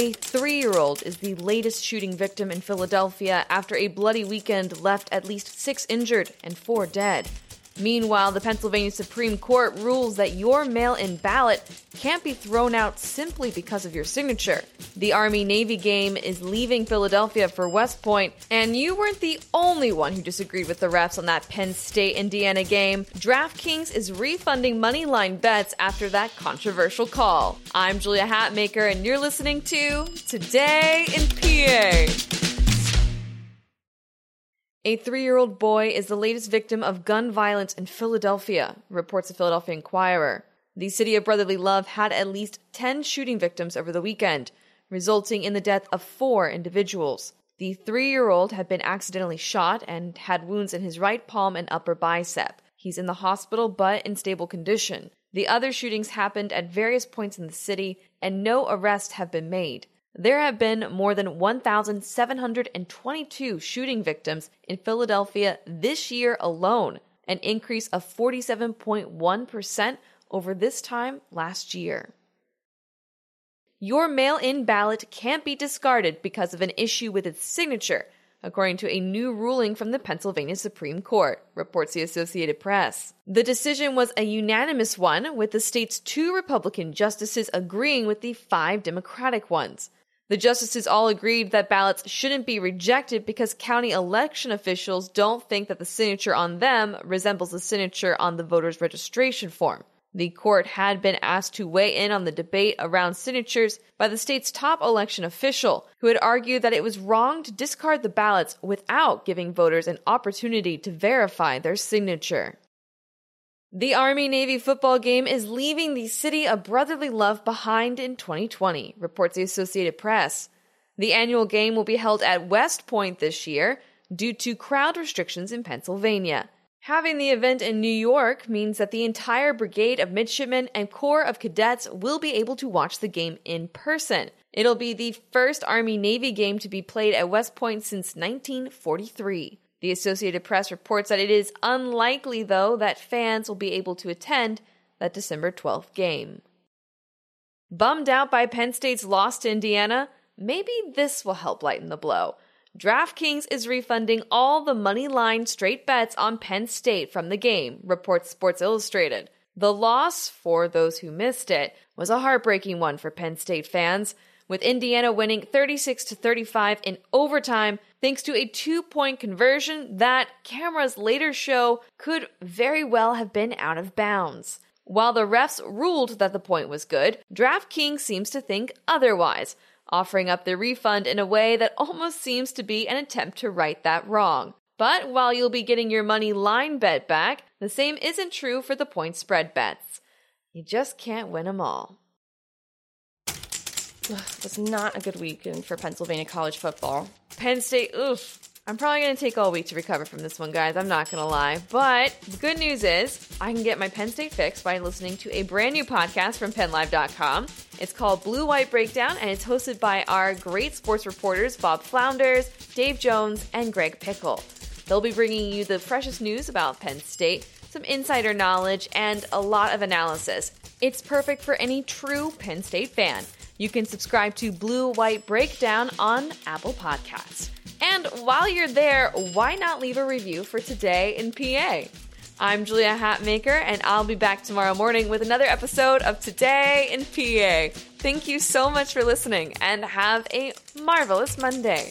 A three year old is the latest shooting victim in Philadelphia after a bloody weekend left at least six injured and four dead. Meanwhile, the Pennsylvania Supreme Court rules that your mail in ballot can't be thrown out simply because of your signature. The Army Navy game is leaving Philadelphia for West Point, and you weren't the only one who disagreed with the refs on that Penn State Indiana game. DraftKings is refunding moneyline bets after that controversial call. I'm Julia Hatmaker, and you're listening to Today in PA. A three year old boy is the latest victim of gun violence in Philadelphia, reports the Philadelphia Inquirer. The city of brotherly love had at least 10 shooting victims over the weekend, resulting in the death of four individuals. The three year old had been accidentally shot and had wounds in his right palm and upper bicep. He's in the hospital but in stable condition. The other shootings happened at various points in the city, and no arrests have been made. There have been more than 1,722 shooting victims in Philadelphia this year alone, an increase of 47.1% over this time last year. Your mail in ballot can't be discarded because of an issue with its signature, according to a new ruling from the Pennsylvania Supreme Court, reports the Associated Press. The decision was a unanimous one, with the state's two Republican justices agreeing with the five Democratic ones. The justices all agreed that ballots shouldn't be rejected because county election officials don't think that the signature on them resembles the signature on the voter's registration form. The court had been asked to weigh in on the debate around signatures by the state's top election official, who had argued that it was wrong to discard the ballots without giving voters an opportunity to verify their signature. The Army Navy football game is leaving the city of brotherly love behind in 2020, reports the Associated Press. The annual game will be held at West Point this year due to crowd restrictions in Pennsylvania. Having the event in New York means that the entire brigade of midshipmen and corps of cadets will be able to watch the game in person. It'll be the first Army Navy game to be played at West Point since 1943. The Associated Press reports that it is unlikely, though, that fans will be able to attend that December 12th game. Bummed out by Penn State's loss to Indiana, maybe this will help lighten the blow. DraftKings is refunding all the money line straight bets on Penn State from the game, reports Sports Illustrated. The loss, for those who missed it, was a heartbreaking one for Penn State fans with Indiana winning 36 to 35 in overtime thanks to a two-point conversion that cameras later show could very well have been out of bounds. While the refs ruled that the point was good, DraftKings seems to think otherwise, offering up the refund in a way that almost seems to be an attempt to right that wrong. But while you'll be getting your money line bet back, the same isn't true for the point spread bets. You just can't win them all was not a good weekend for Pennsylvania college football. Penn State, oof. I'm probably going to take all week to recover from this one, guys. I'm not going to lie. But the good news is I can get my Penn State fix by listening to a brand new podcast from PennLive.com. It's called Blue White Breakdown, and it's hosted by our great sports reporters, Bob Flounders, Dave Jones, and Greg Pickle. They'll be bringing you the freshest news about Penn State, some insider knowledge, and a lot of analysis. It's perfect for any true Penn State fan. You can subscribe to Blue White Breakdown on Apple Podcasts. And while you're there, why not leave a review for today in PA? I'm Julia Hatmaker, and I'll be back tomorrow morning with another episode of Today in PA. Thank you so much for listening, and have a marvelous Monday.